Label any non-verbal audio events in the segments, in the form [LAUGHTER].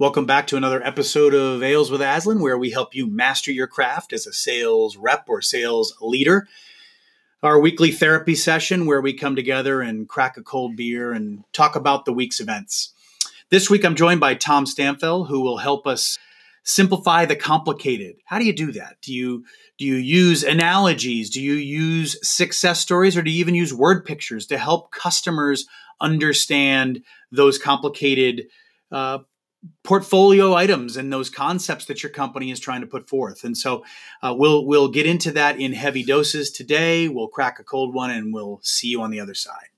Welcome back to another episode of Ales with Aslan, where we help you master your craft as a sales rep or sales leader. Our weekly therapy session where we come together and crack a cold beer and talk about the week's events. This week, I'm joined by Tom Stanfill, who will help us simplify the complicated. How do you do that? Do you do you use analogies? Do you use success stories, or do you even use word pictures to help customers understand those complicated uh, portfolio items and those concepts that your company is trying to put forth. And so uh, we'll we'll get into that in heavy doses today. We'll crack a cold one and we'll see you on the other side.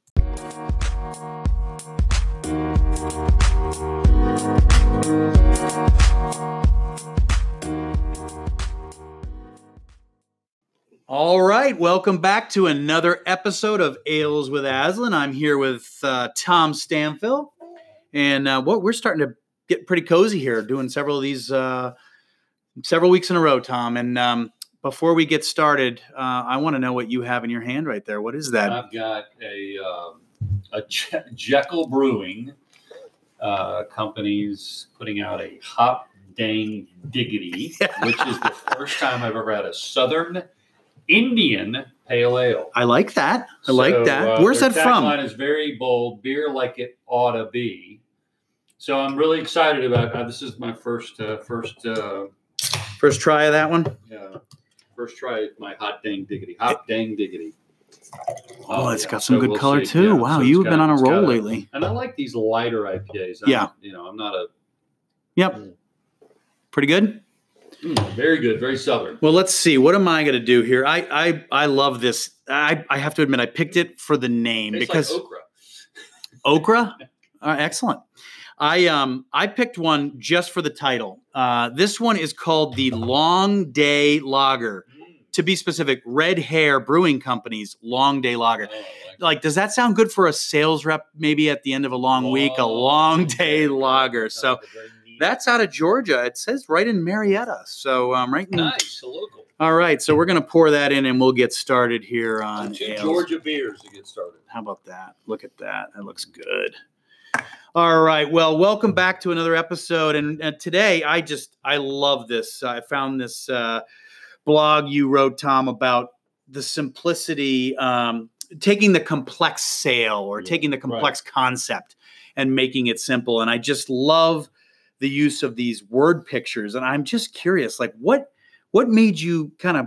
All right, welcome back to another episode of Ales with Aslan. I'm here with uh, Tom Stanfill, and uh, what we're starting to getting pretty cozy here, doing several of these uh, several weeks in a row, Tom. And um, before we get started, uh, I want to know what you have in your hand right there. What is that? I've got a um, a Je- Jekyll Brewing uh, company's putting out a hop dang diggity, [LAUGHS] which is the first time I've ever had a Southern Indian pale ale. I like that. I like that. uh, Where's that from? Tagline is very bold, beer like it ought to be. So I'm really excited about. Uh, this is my first uh, first uh, First try of that one. uh, first try my hot dang diggity, hot dang diggity. Oh, it's yeah. got some So good we'll color see. too. Yeah, wow, so you've been on a roll lately. And I like these lighter IPAs. I'm, Yeah. You know, I'm not a Yep. Pretty good. mm, very good, very southern. Well, let's see. What am I going to do here? I I I love this. I I have to admit, I picked it for the name Tastes because like okra. okra. Uh, excellent. I um I picked one just for the title. Uh, this one is called the Long Day Lager. To be specific, Red Hare Brewing Company's Long Day Lager. Oh, like does that sound good for a sales rep? Maybe at the end of a long week, a long day lager. So like a very neat- that's out of Georgia. It says right in Marietta. So um, right in. nice, local. All right, so we're gonna pour that in, and we'll get started here on Two. Georgia beers to get started. How about that? Look at that. That looks good. All right. Well, welcome back to another episode. And uh, today, I just I love this. I found this uh, blog you wrote, Tom, about the simplicity, um, taking the complex sale or Yeah, taking the right. complex concept and making it simple. And I just love the use of these word pictures. And I'm just curious, like what what made you kind of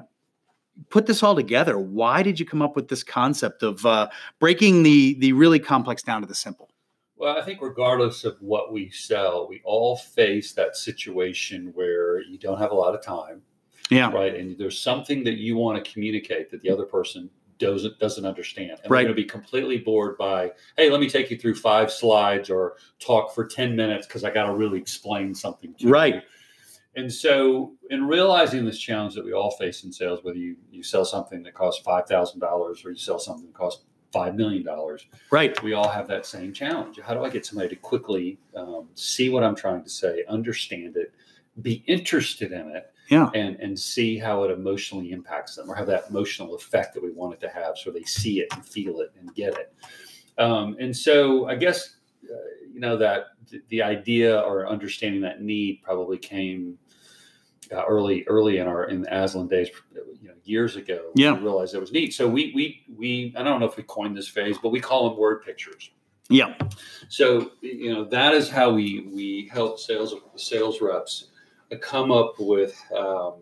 put this all together? Why did you come up with this concept of uh, breaking the the really complex down to the simple? Well, I think regardless of what we sell, we all face that situation where you don't have a lot of time, Yeah, right? And there's something that you want to communicate that the other person doesn't doesn't understand. And Right. they're going to be completely bored by, hey, let me take you through five slides or talk for 10 minutes because I got to really explain something to Right. you. And so, in realizing this challenge that we all face in sales, whether you, you sell something that costs $5,000 or you sell something that costs $5 million, right. we all have that same challenge. How do I get somebody to quickly um, see what I'm trying to say, understand it, be interested in it, Yeah. and and see how it emotionally impacts them, or have that emotional effect that we want it to have, so they see it and feel it and get it. Um, and so, I guess uh, you know that th- the idea or understanding that need probably came. Uh, early, early in our in the Aslan days, you know, years ago, Yeah. we realized it was neat. So we we we I don't know if we coined this phrase, but we call them word pictures. Yeah. So you know that is how we we help sales sales reps come up with um,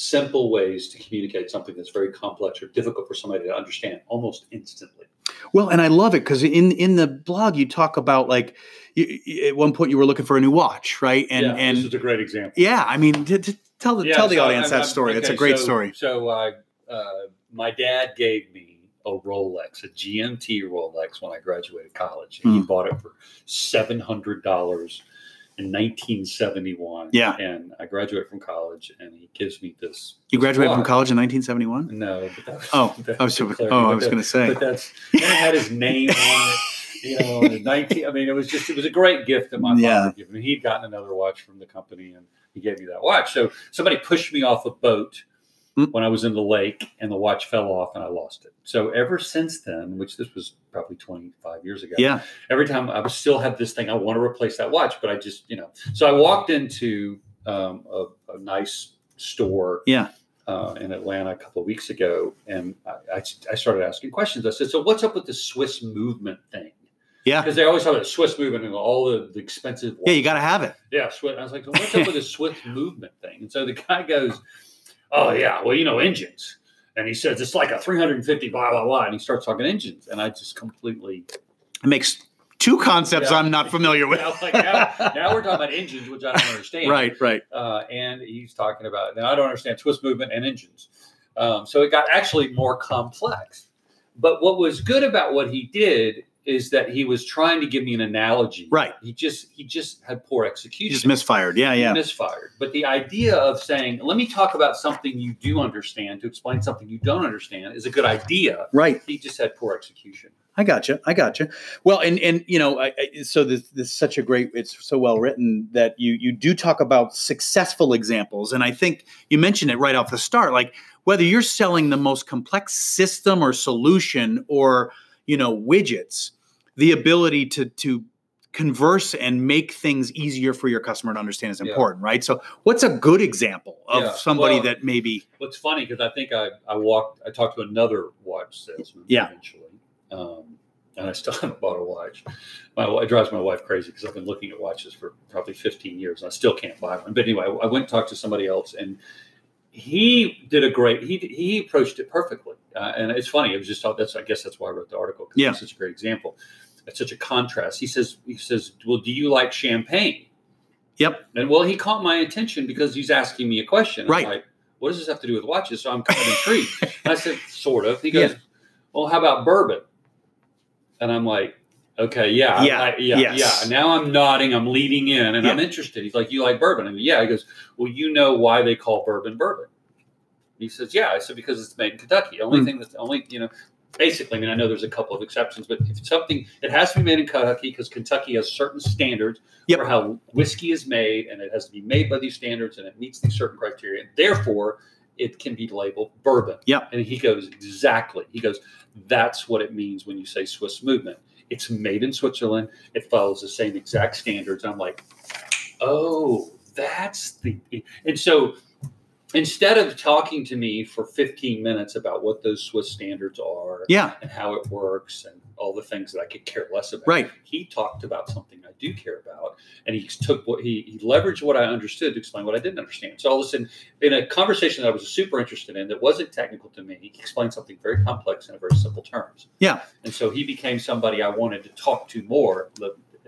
simple ways to communicate something that's very complex or difficult for somebody to understand almost instantly. Well, and I love it because in in the blog you talk about like you, you- at one point you were looking for a new watch, right? And yeah, and this is a great example. yeah, I mean, to, tell the Yeah, tell the so audience I'm- that I'm- story. it's a great so- story. So uh, uh, my dad gave me a Rolex, a GMT Rolex, when I graduated college. And He Hmm. bought it for seven hundred dollars in 1971. Yeah. and I graduated from college, and he gives me this. You graduated from college in 1971. No, was, Oh, [LAUGHS] that I was oh, I was going to say. But that's and it had his name on it. You know, and 19. I mean, it was just it was a great gift that my Yeah. father gave me. He'd gotten another watch from the company, and he gave me that watch. So somebody pushed me off a boat Mm. when I was in the lake and the watch fell off and I lost it. So ever since then, which this was probably 25 years ago, Yeah. every time I was still have this thing, I want to replace that watch, but I just, you know, so I walked into um, a, a nice store Yeah. uh, in Atlanta a couple of weeks ago, and I, I, I started asking questions. I said, "So what's up with the Swiss movement thing?" Yeah. Because they always have a Swiss movement and all the, the expensive. Yeah. You got to have it. Yeah, Swiss. I was like, so "What's up with the Swiss movement thing?" And so the guy goes, "Oh yeah, well you know engines." And he says it's like a 350 blah blah blah, and he starts talking engines, and I just completely It makes two concepts Yeah. I'm not familiar with. [LAUGHS] now, like now, now we're talking about engines, which I don't understand. right. Right. uh, and he's talking about now I don't understand Swiss movement and engines. Um, so it got actually more complex. But what was good about what he did is that he was trying to give me an analogy. Right. He just he just had poor execution. just misfired. Yeah. yeah. He misfired. But the idea of saying, let me talk about something you do understand to explain something you don't understand is a good idea. Right. He just had poor execution. I got you. I got you. Well, and and you know, I, I, so this, this is such a great. It's so well written that you you do talk about successful examples, and I think you mentioned it right off the start. Like whether you're selling the most complex system or solution, or you know, widgets, the ability to to converse and make things easier for your customer to understand is Yeah. important, right? So, what's a good example of Yeah. somebody Well- that maybe What's funny because I think I, I walked, I talked to another watch salesman Yeah. eventually, um, and I still [LAUGHS] haven't bought a watch. My it drives my wife crazy because I've been looking at watches for probably 15 years and I still can't buy one. But anyway, I, went and talked to somebody else, and he did a great. He he approached it perfectly, uh, and it's funny. It was just that's I guess that's why I wrote the article because Yeah. it's such a great example. It's such a contrast. He says he says, well, do you like champagne? Yep. And well, he caught my attention because he's asking me a question. Right. like, what does this have to do with watches? So I'm kind of intrigued. And I said, [LAUGHS] sort of. He goes, well, how about bourbon? And I'm like, okay, yeah, Yeah, I- yeah, yes. yeah. And now I'm nodding, I'm leading in, and I'm interested. He's like, you like bourbon? And yeah, he goes, well, you know why they call bourbon bourbon? He says, yeah. I said because it's made in Kentucky. Only Hmm. thing that's only you know. Basically, I mean, I know there's a couple of exceptions, but if it's something, it has to be made in Kentucky because Kentucky has certain standards Yep. for how whiskey is made, and it has to be made by these standards, and it meets these certain criteria. And therefore, it can be labeled bourbon. Yep. And he goes, exactly. He goes, that's what it means when you say Swiss movement. It's made in Switzerland. It follows the same exact standards. I'm like, oh, that's the. And so instead of talking to me for 15 minutes about what those Swiss standards are yeah, and how it works and all the things that I could care less about, right, he talked about something I do care about, and he took what he, he leveraged what I understood to explain what I didn't understand. So all of a sudden, in a conversation that I was super interested in that wasn't technical to me, he explained something very complex in a very simple terms. Yeah. and so he became somebody I wanted to talk to more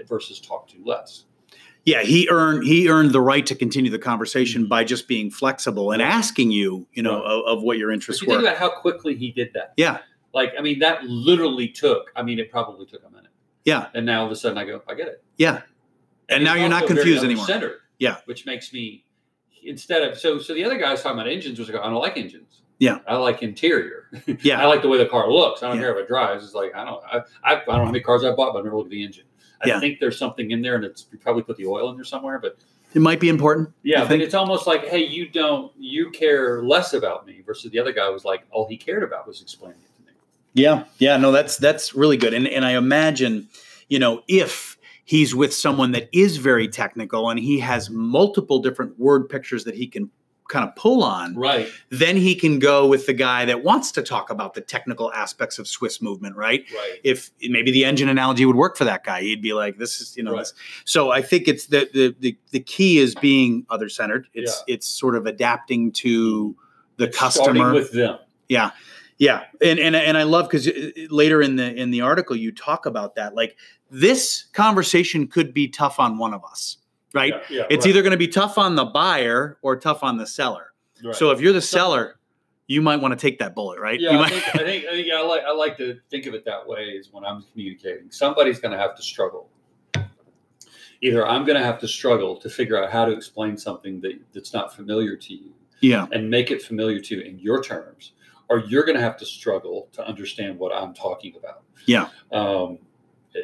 versus talk to less. Yeah. He earned he earned the right to continue the conversation by just being flexible and asking you, you know, Right. of, of what your interests you think about how quickly he did that. Yeah. Like, I mean, that literally took, I mean, it probably took a minute. Yeah. And now all of a sudden I go, I get it. Yeah, And now you're not confused anymore. other-centered, Yeah. Which makes me, instead of, so so the other guy was talking about engines, was like, I don't like engines. Yeah. I like interior. Yeah, [LAUGHS] I like the way the car looks. I don't Yeah. care if it drives. It's like, I don't I, I, I don't know how many cars I bought, but I never looked at the engine. I Yeah. think there's something in there and it's you probably put the oil in there somewhere, but it might be important. yeah, but it's almost like, hey, you don't, you care less about me versus the other guy was like, all he cared about was explaining it to me. Yeah, yeah, no, that's that's really good, and and I imagine, you know, if he's with someone that is very technical and he has multiple different word pictures that he can kind of pull on, Right. then he can go with the guy that wants to talk about the technical aspects of Swiss movement, right? Right. If maybe the engine analogy would work for that guy, he'd be like, "This is, you know." Right. This. So I think it's the the the, the key is being other centered. It's it's sort of adapting to the Starting customer. with them. Yeah, yeah, and and and I love because uh, later in the in the article you talk about that. Like this conversation could be tough on one of us, right? Yeah, yeah, It's right, either going to be tough on the buyer or tough on the seller. right. So if you're the seller, you might want to take that bullet, right? Yeah, I think, I think I think I like I like to think of it that way. Is when I'm communicating, somebody's going to have to struggle. Either I'm going to have to struggle to figure out how to explain something that, that's not familiar to you yeah, and make it familiar to you in your terms, or you're going to have to struggle to understand what I'm talking about. Yeah. Um,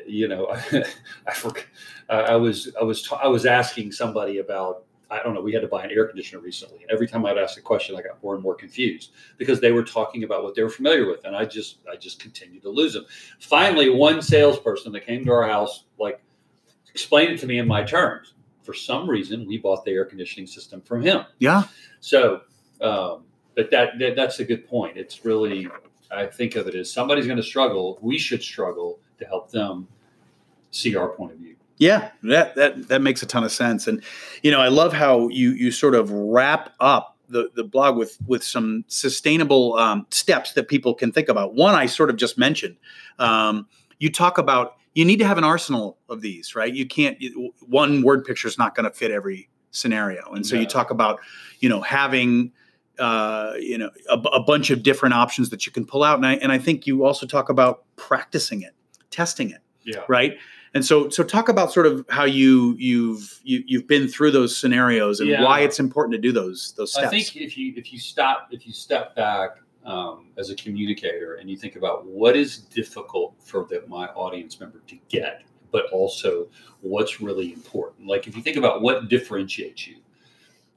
you know, [LAUGHS] I, forg- I I was I was ta- I was asking somebody about I don't know, we had to buy an air conditioner recently. And every time I'd ask a question, I got more and more confused because they were talking about what they were familiar with. And I just, I just continued to lose them. Finally, one salesperson that came to our house, like explained it to me in my terms. For some reason, we bought the air conditioning system from him. Yeah. So, um, but that, that that's a good point. It's really, I think of it as somebody's going to struggle. We should struggle to help them see our point of view. Yeah, that that that makes a ton of sense, and you know, I love how you you sort of wrap up the the blog with with some sustainable um, steps that people can think about. One, I sort of just mentioned. Um, you talk about you need to have an arsenal of these, right? You can't one word picture is not going to fit every scenario, and so you talk about you know having uh, you know a, a, bunch of different options that you can pull out, and I and I think you also talk about practicing it, testing it, yeah, right and so, so talk about sort of how you you've you, have you have been through those scenarios and yeah. why it's important to do those those steps. I think if you if you stop if you step back um, as a communicator and you think about what is difficult for the, my audience member to get, but also what's really important. Like if you think about what differentiates you,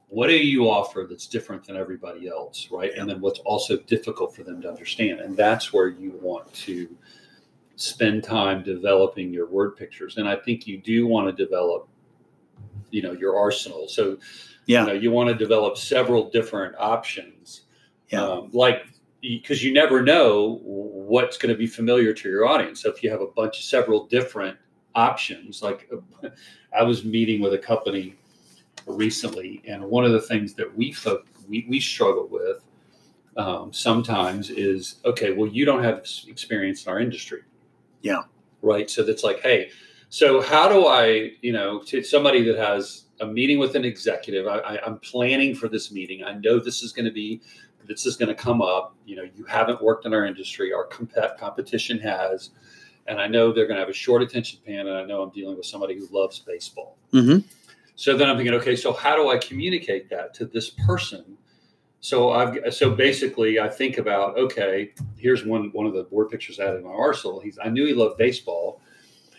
what do you offer that's different than everybody else, right? And then what's also difficult for them to understand, and that's where you want to spend time developing your word pictures. And I think you do want to develop, you know, your arsenal. So, yeah, you, know, you want to develop several different options. Yeah. Um, like, because you never know what's going to be familiar to your audience. So if you have a bunch of several different options, like [LAUGHS] I was meeting with a company recently, and one of the things that we folk, we, we struggle with um, sometimes is okay, well, you don't have experience in our industry. Yeah. Right. So that's like, hey, so how do I, you know, to somebody that has a meeting with an executive, I, I, I'm planning for this meeting. I know this is going to be, this is going to come up. You know, you haven't worked in our industry. Our comp- competition has, and I know they're going to have a short attention span. And I know I'm dealing with somebody who loves baseball. Mm-hmm. So then I'm thinking, okay, so how do I communicate that to this person so I've so basically I think about okay, here's one one of the word pictures I had in my arsenal. He's I knew he loved baseball,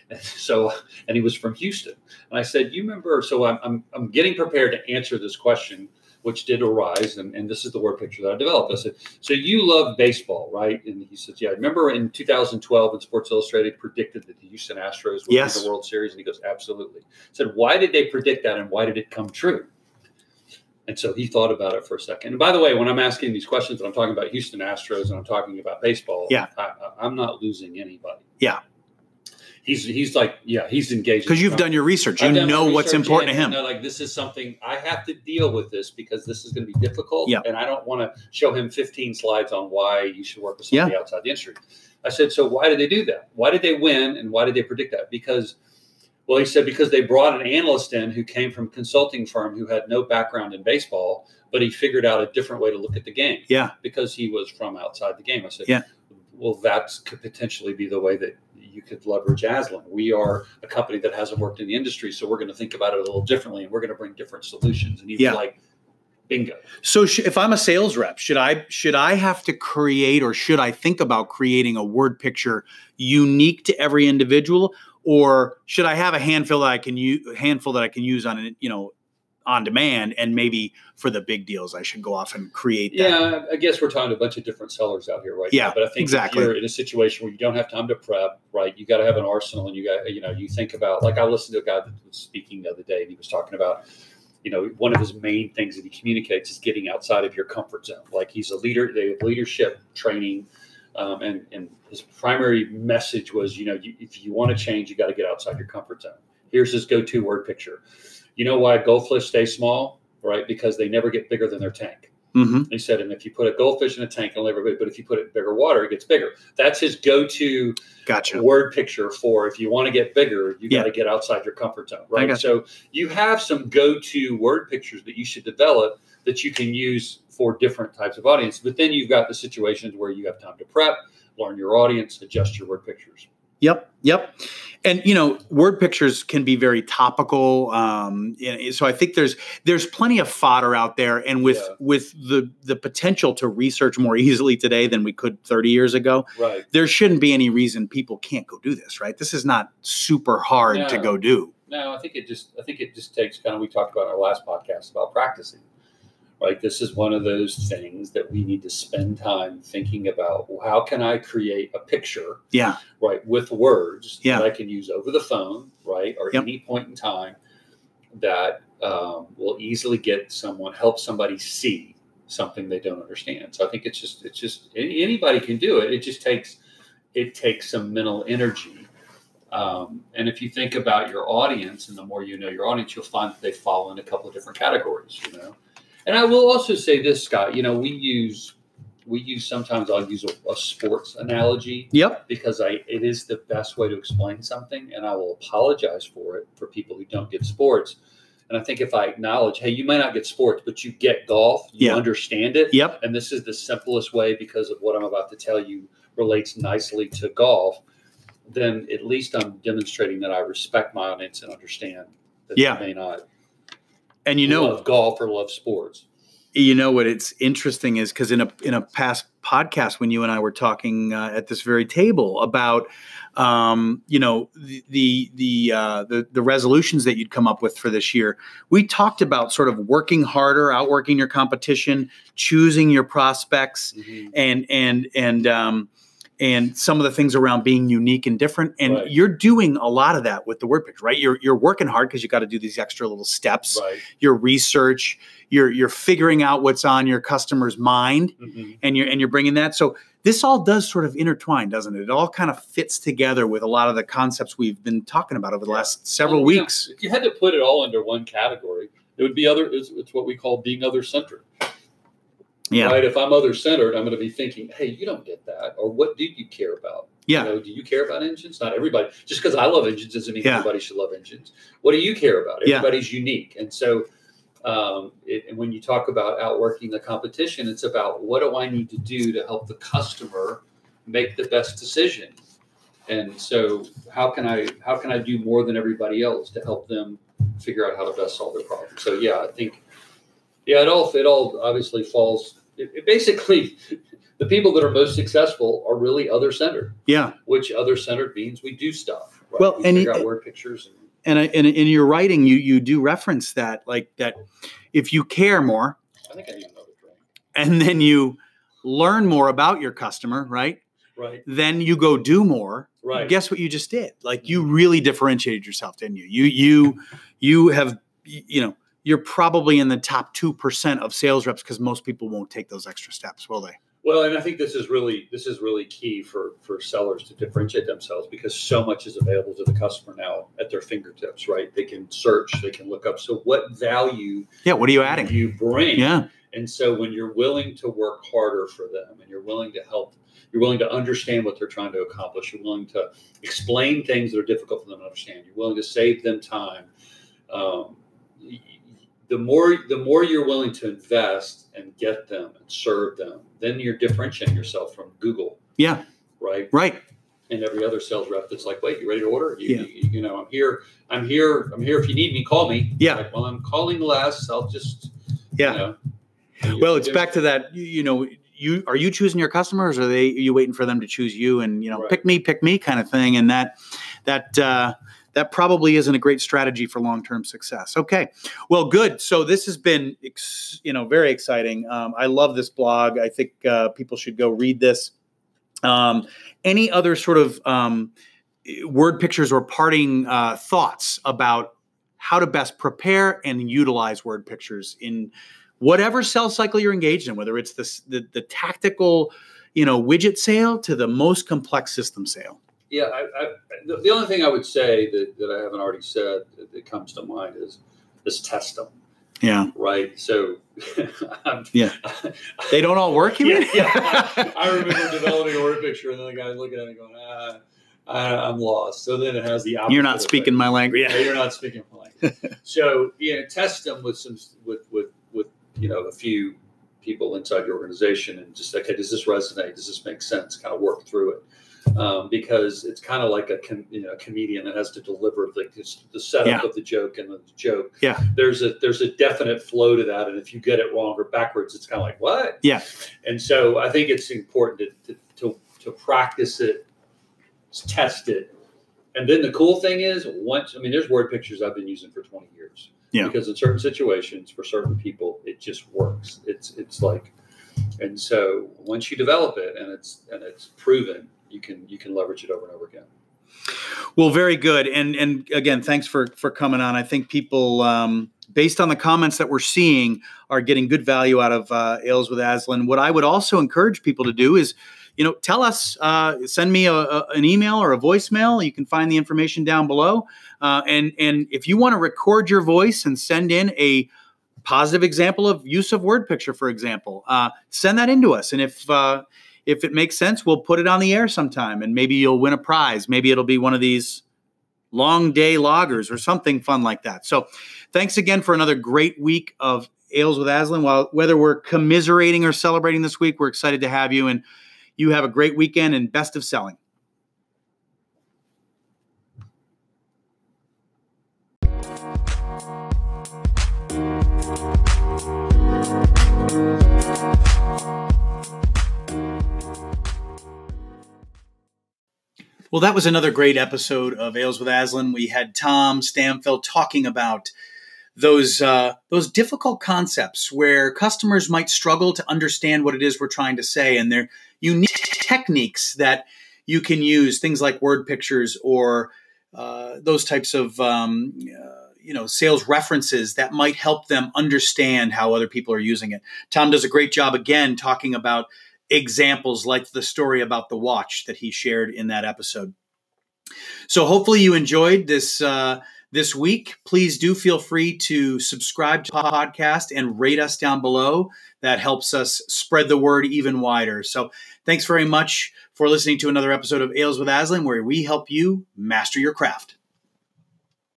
and so and he was from Houston. And I said, you remember? So I'm I'm, I'm getting prepared to answer this question, which did arise, and, and this is the word picture that I developed. I said, so you love baseball, right? And he says, yeah. I remember in 2012 when Sports Illustrated predicted that the Houston Astros would yes. win the World Series, and he goes, absolutely. I said, why did they predict that, and why did it come true? And so he thought about it for a second. And by the way, when I'm asking these questions, and I'm talking about Houston Astros and I'm talking about baseball, yeah, I, am not losing anybody. Yeah, he's he's like, yeah, he's engaged because you've done your research. You know what's important to him. like this is something I have to deal with this because this is going to be difficult. Yeah. and I don't want to show him 15 slides on why you should work with somebody yeah. outside the industry. I said, so why did they do that? Why did they win, and why did they predict that? Because well, he said because they brought an analyst in who came from a consulting firm who had no background in baseball, but he figured out a different way to look at the game. Yeah. Because he was from outside the game. I said, yeah. Well, that could potentially be the way that you could leverage Aslan. We are a company that hasn't worked in the industry, so we're going to think about it a little differently, and we're going to bring different solutions. And he yeah. was like, bingo. So sh- if I'm a sales rep, should I should I have to create or should I think about creating a word picture unique to every individual, or should I have a handful that I can use handful that I can use on you know on demand and maybe for the big deals I should go off and create that. Yeah, I guess we're talking to a bunch of different sellers out here right yeah, now. But I think exactly. you're in a situation where you don't have time to prep, right? You got to have an arsenal and you got you know, you think about like I listened to a guy that was speaking the other day and he was talking about you know, one of his main things that he communicates is getting outside of your comfort zone. Like he's a leader, they have leadership training um, and, and his primary message was, you know, you, if you want to change, you got to get outside your comfort zone. Here's his go-to word picture. You know why goldfish stay small, right? Because they never get bigger than their tank. Mm-hmm. He said, and if you put a goldfish in a tank, it'll never be, but if you put it in bigger water, it gets bigger. That's his go-to gotcha. word picture for if you want to get bigger, you yeah. got to get outside your comfort zone, right? So you have some go-to word pictures that you should develop that you can use for different types of audience. But then you've got the situations where you have time to prep, learn your audience, adjust your word pictures. Yep, yep. And you know, word pictures can be very topical. Um, so I think there's there's plenty of fodder out there, and with yeah. with the the potential to research more easily today than we could 30 years ago, right? There shouldn't be any reason people can't go do this. Right? This is not super hard yeah. to go do. No, I think it just I think it just takes kind of we talked about in our last podcast about practicing. Right. This is one of those things that we need to spend time thinking about. How can I create a picture? Yeah. Right. With words Yeah. that I can use over the phone, right? Or Yep. any point in time that um, will easily get someone, help somebody see something they don't understand. So I think it's just it's just anybody can do it. It just takes it takes some mental energy. Um, and if you think about your audience, and the more you know your audience, you'll find that they fall in a couple of different categories. You know, and I will also say this, Scott. You know, we use we use sometimes I'll use a, a sports analogy Yep. because I it is the best way to explain something, and I will apologize for it for people who don't get sports. And I think if I acknowledge, hey, you may not get sports, but you get golf, you Yeah. understand it, Yep. and this is the simplest way because of what I'm about to tell you relates nicely to golf, then at least I'm demonstrating that I respect my audience and understand that Yeah. they may not And you know, love golf or love sports. you know what it's interesting is because in a in a past podcast when you and I were talking uh, at this very table about um, you know the the the, uh, the the resolutions that you'd come up with for this year, we talked about sort of working harder, outworking your competition, choosing your prospects, and and and um, and some of the things around being unique and different. And Right. you're doing a lot of that with the word picture, right? You're you're working hard because you got to do these extra little steps Right. your research you're you're figuring out what's on your customer's mind Mhm. and you're and you're bringing that so this all does sort of intertwine doesn't it it all kind of fits together with a lot of the concepts we've been talking about over the Yeah. last several Well, yeah, weeks If you had to put it all under one category, it would be other. It's, it's what we call being other centered. Yeah Right. If I'm other centered, I'm going to be thinking, hey, you don't get that, or what do you care about? yeah You know, do you care about engines? Not everybody. Just because I love engines doesn't mean Yeah. everybody should love engines. What do you care about? Yeah. Everybody's unique, and so. Um, it, and when you talk about outworking the competition, it's about what do I need to do to help the customer make the best decision. And so, how can I how can I do more than everybody else to help them figure out how to best solve their problem? So, yeah, I think, yeah, it all it all obviously falls. It, it basically, [LAUGHS] the people that are most successful are really other centered yeah which other centered means we do stuff. Right? Well, we and figure it- out word pictures. And, and, I, and in your writing you you do reference that like that if you care more I think I need another drink. and then you learn more about your customer right Right. then you go do more Right. guess what you just did like you mm-hmm. really differentiated yourself didn't you you you you have you know you're probably in the top 2% of sales reps because most people won't take those extra steps will they Well, and I think this is really this is really key for for sellers to differentiate themselves because so much is available to the customer now at their fingertips. Right. They can search. They can look up. So, what value yeah what are you adding you bring? yeah And so when you're willing to work harder for them and you're willing to help, you're willing to understand what they're trying to accomplish, you're willing to explain things that are difficult for them to understand, you're willing to save them time. Um, the more the more you're willing to invest and get them and serve them, then you're differentiating yourself from Google, yeah right? right And every other sales rep that's like, wait, you ready to order? You, Yeah. you, you know, I'm here. I'm here. I'm here. If you need me, call me. Yeah. Like, well, I'm calling less. I'll just. Yeah. You know, well it's back to that you, you know you are you choosing your customers or are they are you waiting for them to choose you and you know Right. pick me pick me kind of thing and that that uh that probably isn't a great strategy for long-term success. Okay well good. So this has been you know very exciting. Um, i love this blog. I think uh, people should go read this. Um, any other sort of um, word pictures or parting uh, thoughts about how to best prepare and utilize word pictures in whatever sales cycle you're engaged in, whether it's this, the the tactical, you know, widget sale to the most complex system sale. Yeah, I, I, the, the only thing I would say that, that I haven't already said that, that comes to mind is is test them, Yeah, right? So, [LAUGHS] Yeah. [LAUGHS] they don't all work. You yeah, mean? yeah. [LAUGHS] I remember developing a word picture, and then the guy's looking at it going, ah, I, I'm lost. So then it has the you're not effect. speaking my language. Yeah, you're not speaking my language. so you know, test them with some with with with you know a few people inside your organization, and just okay, does this resonate? Does this make sense? Kind of work through it. Um, because it's kind of like a com- you know a comedian that has to deliver the, the setup Yeah. of the joke and the joke. Yeah. there's a there's a definite flow to that, and if you get it wrong or backwards, it's kind of like what? Yeah. And so I think it's important to to to, to practice it, test it, And then the cool thing is, once I mean, there's word pictures I've been using for 20 years. Yeah. Because in certain situations, for certain people, it just works. It's it's like, and so once you develop it and it's and it's proven, you can you can leverage it over and over again. Well, very good. And and again, thanks for for coming on. I think people, um, based on the comments that we're seeing, are getting good value out of uh, Ales with Aslan. What I would also encourage people to do is, you know, tell us, uh, send me a, a, an email or a voicemail. You can find the information down below. Uh, and and if you want to record your voice and send in a positive example of use of word picture, for example, uh, send that into us. And if uh, if it makes sense, we'll put it on the air sometime and maybe you'll win a prize. Maybe it'll be one of these long day lagers or something fun like that. So thanks again for another great week of Ales with Aslan. While whether we're commiserating or celebrating this week, we're excited to have you and you have a great weekend and best of selling. Well, that was another great episode of Ales with Aslan. We had Tom Stanfill talking about those uh, those difficult concepts where customers might struggle to understand what it is we're trying to say, and their unique techniques that you can use, things like word pictures or uh, those types of um, uh, you know sales references that might help them understand how other people are using it. Tom does a great job again talking about examples like the story about the watch that he shared in that episode. So hopefully you enjoyed this uh, this week. Please do feel free to subscribe to the podcast and rate us down below. That helps us spread the word even wider. So thanks very much for listening to another episode of Ales with Aslan, where we help you master your craft.